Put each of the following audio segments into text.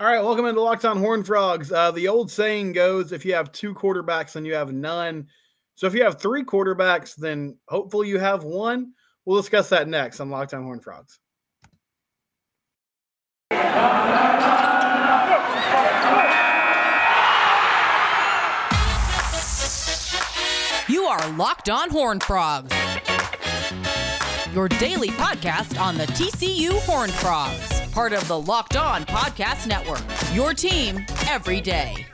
All right, welcome into Locked On Horn Frogs. Uh, the old saying goes if you have two quarterbacks, then you have none. So if you have three quarterbacks, then hopefully you have one. We'll discuss that next on Locked On Horn Frogs. You are Locked On Horn Frogs, your daily podcast on the TCU Horn Frogs part of the Locked On Podcast Network. Your team every day.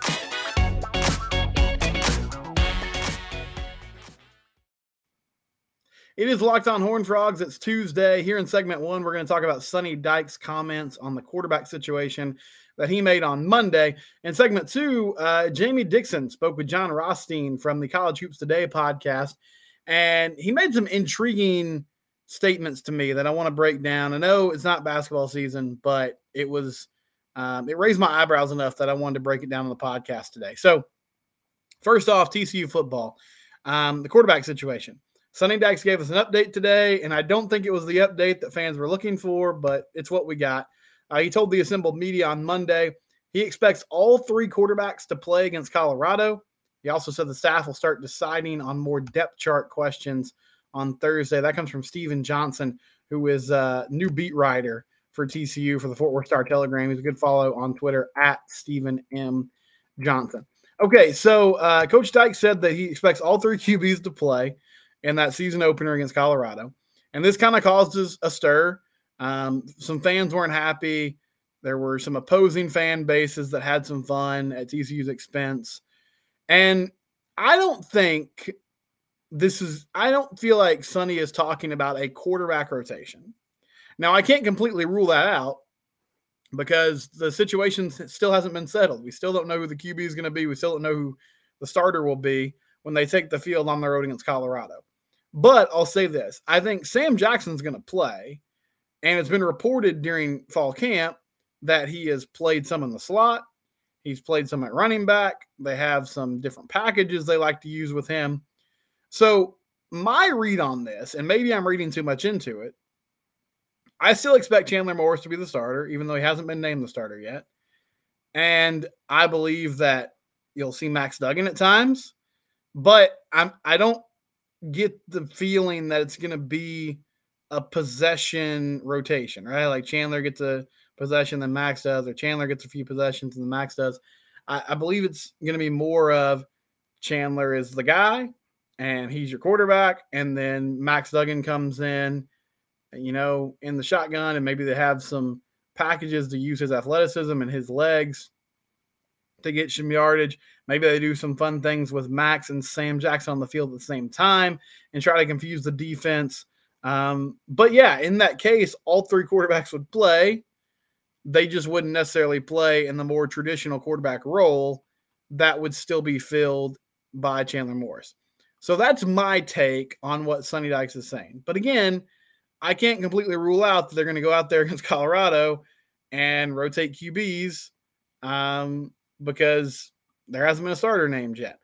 It is Locked On Horn Frogs. It's Tuesday. Here in segment one, we're going to talk about Sonny Dykes' comments on the quarterback situation that he made on Monday. In segment two, uh, Jamie Dixon spoke with Jon Rothstein from the College Hoops Today podcast, and he made some intriguing statements to me that I want to break down. I know it's not basketball season, but it was um, it raised my eyebrows enough that I wanted to break it down on the podcast today. So, first off, TCU football, um, the quarterback situation. Sonny Dykes gave us an update today, and I don't think it was the update that fans were looking for, but it's what we got. Uh, he told the assembled media on Monday he expects all three quarterbacks to play against Colorado. He also said the staff will start deciding on more depth chart questions on Thursday. That comes from Stephen Johnson, who is a new beat writer for TCU for the Fort Worth Star Telegram. He's a good follow on Twitter at Stephen M. Johnson. Okay, so uh, Coach Dyke said that he expects all three QBs to play in that season opener against Colorado. And this kind of causes a stir. Um, some fans weren't happy. There were some opposing fan bases that had some fun at TCU's expense. And I don't think this is I don't feel like Sonny is talking about a quarterback rotation. Now I can't completely rule that out because the situation still hasn't been settled. We still don't know who the QB is going to be. We still don't know who the starter will be when they take the field on the road against Colorado. But I'll say this: I think Sam Jackson's going to play, and it's been reported during fall camp that he has played some in the slot. He's played some at running back. They have some different packages they like to use with him. So, my read on this, and maybe I'm reading too much into it, I still expect mm. Chandler Morris to be the starter, even though he hasn't been named the starter yet. And I believe that you'll see Max Duggan at times, but I'm I don't get the feeling that it's gonna be a possession rotation, right? Like Chandler gets a possession than Max does, or Chandler gets a few possessions than Max does. I, I believe it's gonna be more of Chandler is the guy, and he's your quarterback. And then Max Duggan comes in, you know, in the shotgun, and maybe they have some packages to use his athleticism and his legs to get some yardage. Maybe they do some fun things with Max and Sam Jackson on the field at the same time and try to confuse the defense. Um, but yeah, in that case, all three quarterbacks would play. They just wouldn't necessarily play in the more traditional quarterback role that would still be filled by Chandler Morris. So that's my take on what Sonny Dykes is saying. But again, I can't completely rule out that they're going to go out there against Colorado and rotate QBs um, because there hasn't been a starter named yet.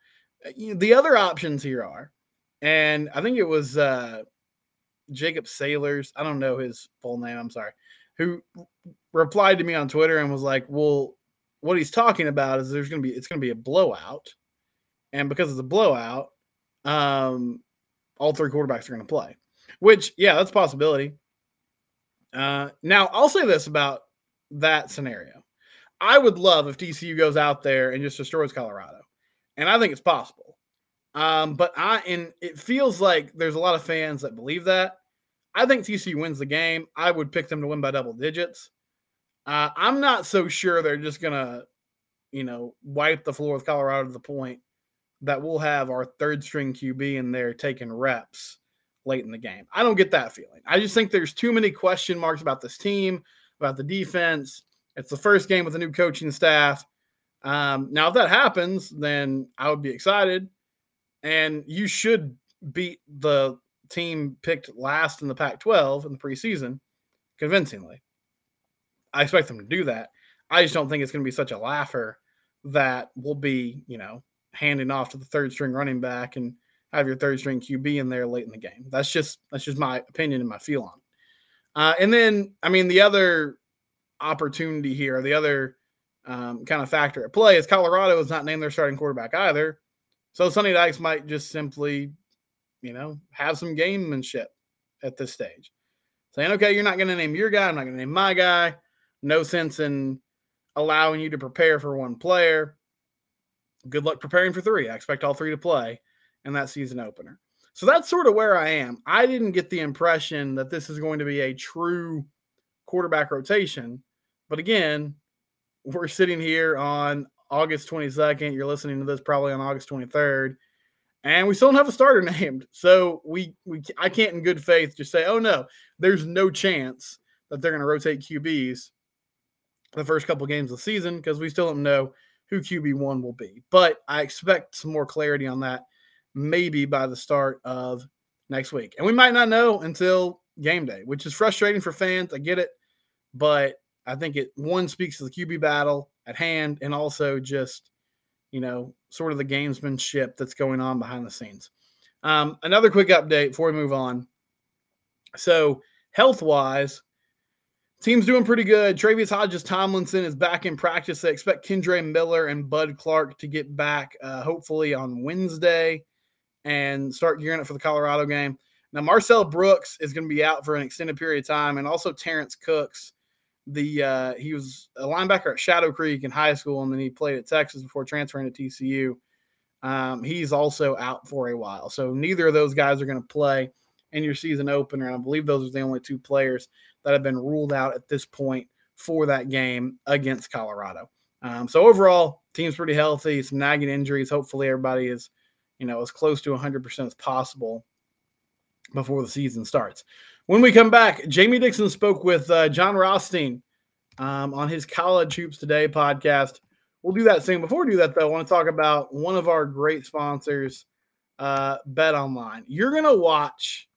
Uh, the other options here are, and I think it was uh, Jacob Sailors. I don't know his full name. I'm sorry. Who replied to me on Twitter and was like, "Well, what he's talking about is there's going to be it's going to be a blowout, and because of the blowout, um, all three quarterbacks are going to play. Which, yeah, that's possibility. Uh, now, I'll say this about that scenario. I would love if TCU goes out there and just destroys Colorado, and I think it's possible. Um, but I and it feels like there's a lot of fans that believe that. I think TCU wins the game. I would pick them to win by double digits. Uh, I'm not so sure they're just gonna, you know, wipe the floor with Colorado to the point that we'll have our third string QB in there taking reps late in the game. I don't get that feeling. I just think there's too many question marks about this team, about the defense. It's the first game with a new coaching staff. Um, now, if that happens, then I would be excited. And you should beat the team picked last in the Pac 12 in the preseason convincingly. I expect them to do that. I just don't think it's going to be such a laugher that will be, you know, handing off to the third string running back and have your third string QB in there late in the game. That's just that's just my opinion and my feel on. Uh, and then I mean the other opportunity here, the other um, kind of factor at play is Colorado is not named their starting quarterback either. So Sonny Dykes might just simply, you know, have some gamemanship at this stage. Saying, okay, you're not going to name your guy. I'm not going to name my guy. No sense in allowing you to prepare for one player. Good luck preparing for three. I expect all three to play in that season opener. So that's sort of where I am. I didn't get the impression that this is going to be a true quarterback rotation. But again, we're sitting here on August 22nd. You're listening to this probably on August 23rd, and we still don't have a starter named. So we we I can't in good faith just say, oh no, there's no chance that they're going to rotate QBs the first couple games of the season because we still don't know who QB one will be. But I expect some more clarity on that maybe by the start of next week, and we might not know until game day, which is frustrating for fans. I get it, but I think it one speaks to the QB battle at hand, and also just you know sort of the gamesmanship that's going on behind the scenes. Um, another quick update before we move on. So health wise, team's doing pretty good. Tre'Vius Hodges Tomlinson is back in practice. They expect Kendre Miller and Bud Clark to get back uh, hopefully on Wednesday and start gearing up for the Colorado game. Now Marcel Brooks is going to be out for an extended period of time, and also Terrence Cooks the uh, he was a linebacker at Shadow Creek in high school, and then he played at Texas before transferring to TCU. Um, he's also out for a while, so neither of those guys are going to play in your season opener. And I believe those are the only two players that have been ruled out at this point for that game against Colorado. Um, so overall, team's pretty healthy. Some nagging injuries. Hopefully, everybody is, you know, as close to 100% as possible before the season starts. When we come back, Jamie Dixon spoke with uh, Jon Rothstein um, on his College Hoops Today podcast. We'll do that soon. Before we do that, though, I want to talk about one of our great sponsors, uh, Bet Online. You're going to watch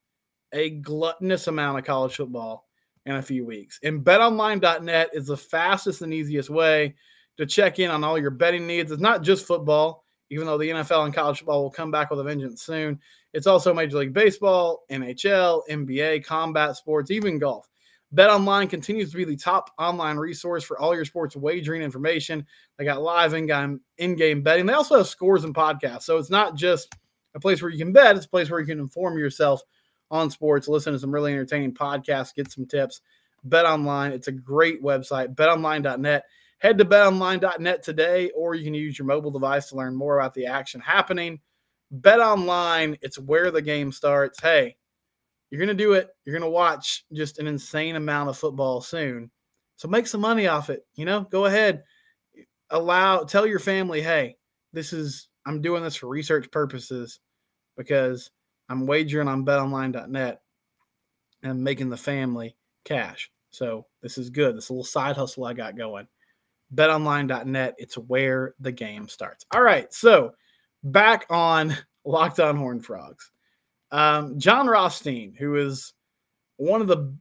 a gluttonous amount of college football in a few weeks. And betonline.net is the fastest and easiest way to check in on all your betting needs. It's not just football, even though the NFL and college football will come back with a vengeance soon. It's also Major League Baseball, NHL, NBA, combat sports, even golf. BetOnline continues to be the top online resource for all your sports wagering information. They got live in-game in-game betting. They also have scores and podcasts. So it's not just a place where you can bet, it's a place where you can inform yourself on sports, listen to some really entertaining podcasts, get some tips. Bet Online, it's a great website, betonline.net. Head to betonline.net today, or you can use your mobile device to learn more about the action happening. Bet online it's where the game starts. Hey you're going to do it. You're going to watch just an insane amount of football soon. So make some money off it you know? Go ahead. Allow tell your family hey this is i'm doing this for research purposes because i'm wagering on betonline.net and making the family cash so this is good this little side hustle i got going betonline.net it's where the game starts all right so back on Locked On Horn Frogs. Um, Jon Rothstein, who is one of the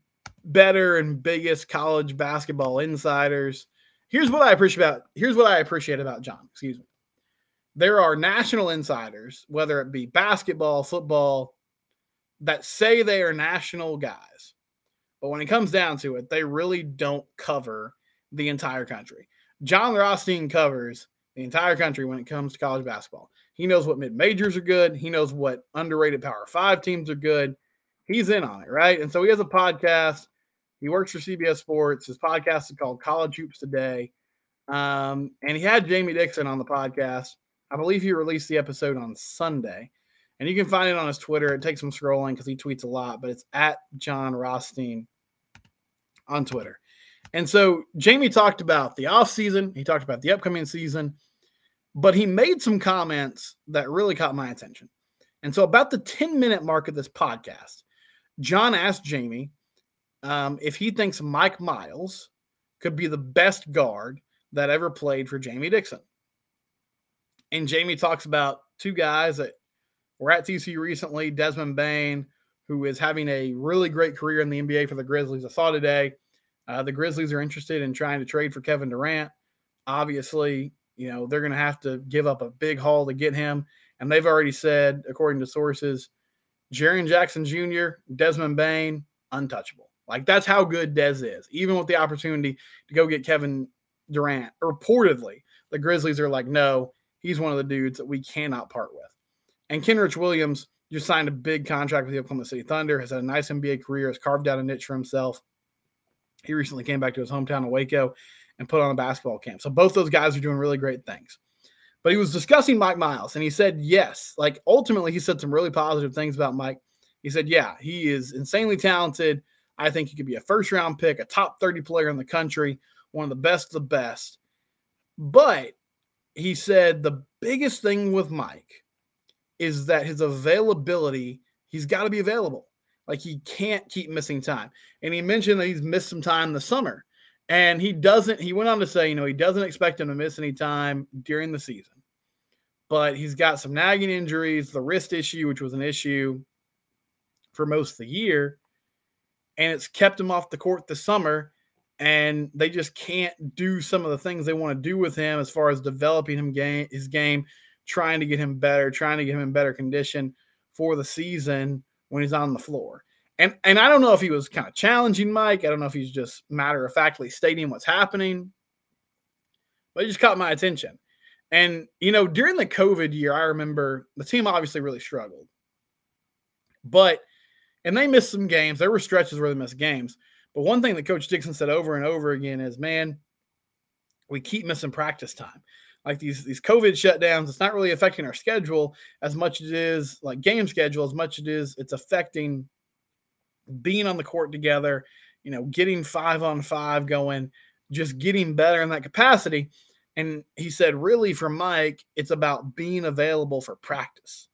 better and biggest college basketball insiders. Here's what I appreciate about here's what I appreciate about Jon. Excuse me. There are national insiders, whether it be basketball, football, that say they are national guys. But when it comes down to it, they really don't cover the entire country. Jon Rothstein covers the entire country when it comes to college basketball. He knows what mid majors are good. He knows what underrated Power Five teams are good. He's in on it, right? And so he has a podcast. He works for CBS Sports. His podcast is called College Hoops Today. Um, and he had Jamie Dixon on the podcast. I believe he released the episode on Sunday. And you can find it on his Twitter. It takes some scrolling because he tweets a lot, but it's at Jon Rothstein on Twitter. And so Jamie talked about the offseason. He talked about the upcoming season but he made some comments that really caught my attention. And so, about the 10 minute mark of this podcast, Jon asked Jamie um, if he thinks Mike Miles could be the best guard that ever played for Jamie Dixon. And Jamie talks about two guys that were at TCU recently Desmond Bane, who is having a really great career in the NBA for the Grizzlies. I saw today uh, the Grizzlies are interested in trying to trade for Kevin Durant. Obviously, you know, they're going to have to give up a big haul to get him. And they've already said, according to sources, Jaren Jackson Jr., Desmond Bane, untouchable. Like that's how good Dez is. Even with the opportunity to go get Kevin Durant. Reportedly, the Grizzlies are like, no, he's one of the dudes that we cannot part with. And Kenrich Williams just signed a big contract with the Oklahoma City Thunder, has had a nice NBA career, has carved out a niche for himself. He recently came back to his hometown of Waco and put on a basketball camp. So both those guys are doing really great things. But he was discussing Mike Miles and he said, yes, like ultimately, he said some really positive things about Mike. He said, yeah, he is insanely talented. I think he could be a first round pick, a top 30 player in the country, one of the best of the best. But he said the biggest thing with Mike is that his availability, he's got to be available. Like he can't keep missing time. And he mentioned that he's missed some time the summer. And he doesn't, he went on to say, you know, he doesn't expect him to miss any time during the season. But he's got some nagging injuries, the wrist issue, which was an issue for most of the year. And it's kept him off the court this summer. And they just can't do some of the things they want to do with him as far as developing him game his game, trying to get him better, trying to get him in better condition for the season when he's on the floor. And and I don't know if he was kind of challenging Mike. I don't know if he's just matter of factly stating what's happening. But it just caught my attention. And you know, during the COVID year, I remember the team obviously really struggled. But and they missed some games. There were stretches where they missed games. But one thing that Coach Dixon said over and over again is, man, we keep missing practice time. Like these these COVID shutdowns, it's not really affecting our schedule as much as it is like game schedule, as much as it is it's affecting being on the court together, you know, getting five on five going, just getting better in that capacity. And he said, really, for Mike, it's about being available for practice.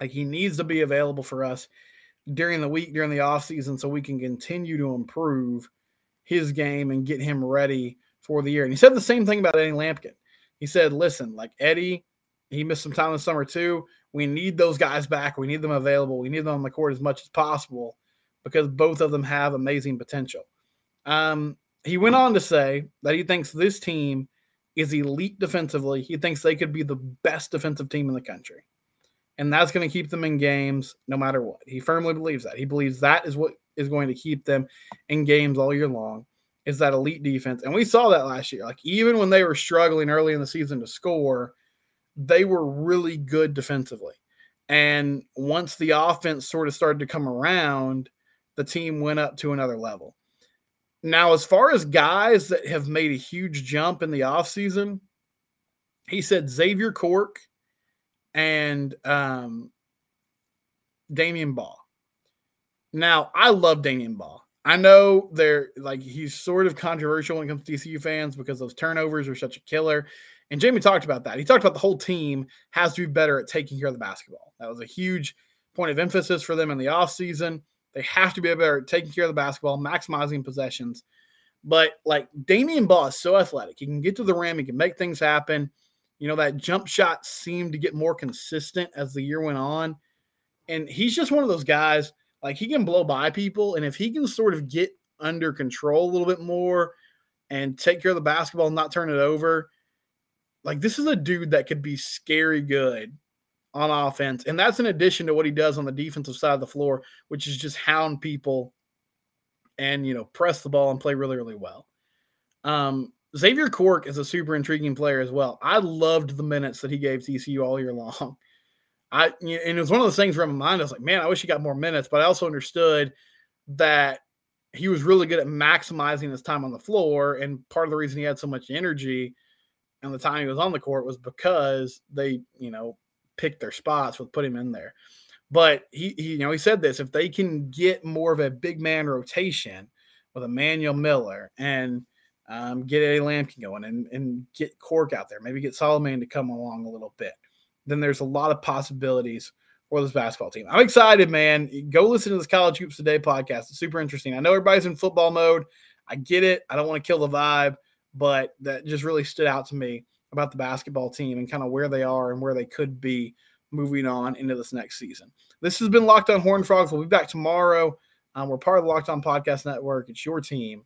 Like he needs to be available for us during the week, during the off season, so we can continue to improve his game and get him ready for the year. And he said the same thing about Eddie Lampkin. He said, listen, like Eddie, he missed some time the summer too. We need those guys back. We need them available. We need them on the court as much as possible because both of them have amazing potential. Um, he went on to say that he thinks this team is elite defensively. He thinks they could be the best defensive team in the country. And that's going to keep them in games no matter what. He firmly believes that. He believes that is what is going to keep them in games all year long is that elite defense. And we saw that last year. Like even when they were struggling early in the season to score, they were really good defensively. And once the offense sort of started to come around, the team went up to another level. Now, as far as guys that have made a huge jump in the offseason, he said Xavier Cork and um, Damion Baugh. Now, I love Damion Baugh. I know they're like he's sort of controversial when it comes to TCU fans because those turnovers are such a killer. And Jamie talked about that. He talked about the whole team has to be better at taking care of the basketball. That was a huge point of emphasis for them in the offseason. They have to be better at taking care of the basketball, maximizing possessions. But like Damion Baugh is so athletic. He can get to the rim, he can make things happen. You know, that jump shot seemed to get more consistent as the year went on. And he's just one of those guys, like he can blow by people. And if he can sort of get under control a little bit more and take care of the basketball and not turn it over, like this is a dude that could be scary good on offense. And that's in addition to what he does on the defensive side of the floor, which is just hound people and, you know, press the ball and play really, really well. Um, Xavier Cork is a super intriguing player as well. I loved the minutes that he gave TCU all year long. I and it was one of those things where in my mind I was like, man, I wish he got more minutes, but I also understood that he was really good at maximizing his time on the floor. And part of the reason he had so much energy and the time he was on the court was because they, you know, picked their spots with put him in there. But he, he, you know, he said this: if they can get more of a big man rotation with Emmanuel Miller and um, get a Lampkin going and, and get Cork out there, maybe get Solomon to come along a little bit, then there's a lot of possibilities for this basketball team. I'm excited, man. Go listen to this College Hoops Today podcast. It's super interesting. I know everybody's in football mode. I get it. I don't want to kill the vibe, but that just really stood out to me about the basketball team and kind of where they are and where they could be moving on into this next season. This has been Locked On Horn Frogs. We'll be back tomorrow. Um, we're part of the Locked On Podcast Network. It's your team